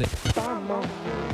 I'm on.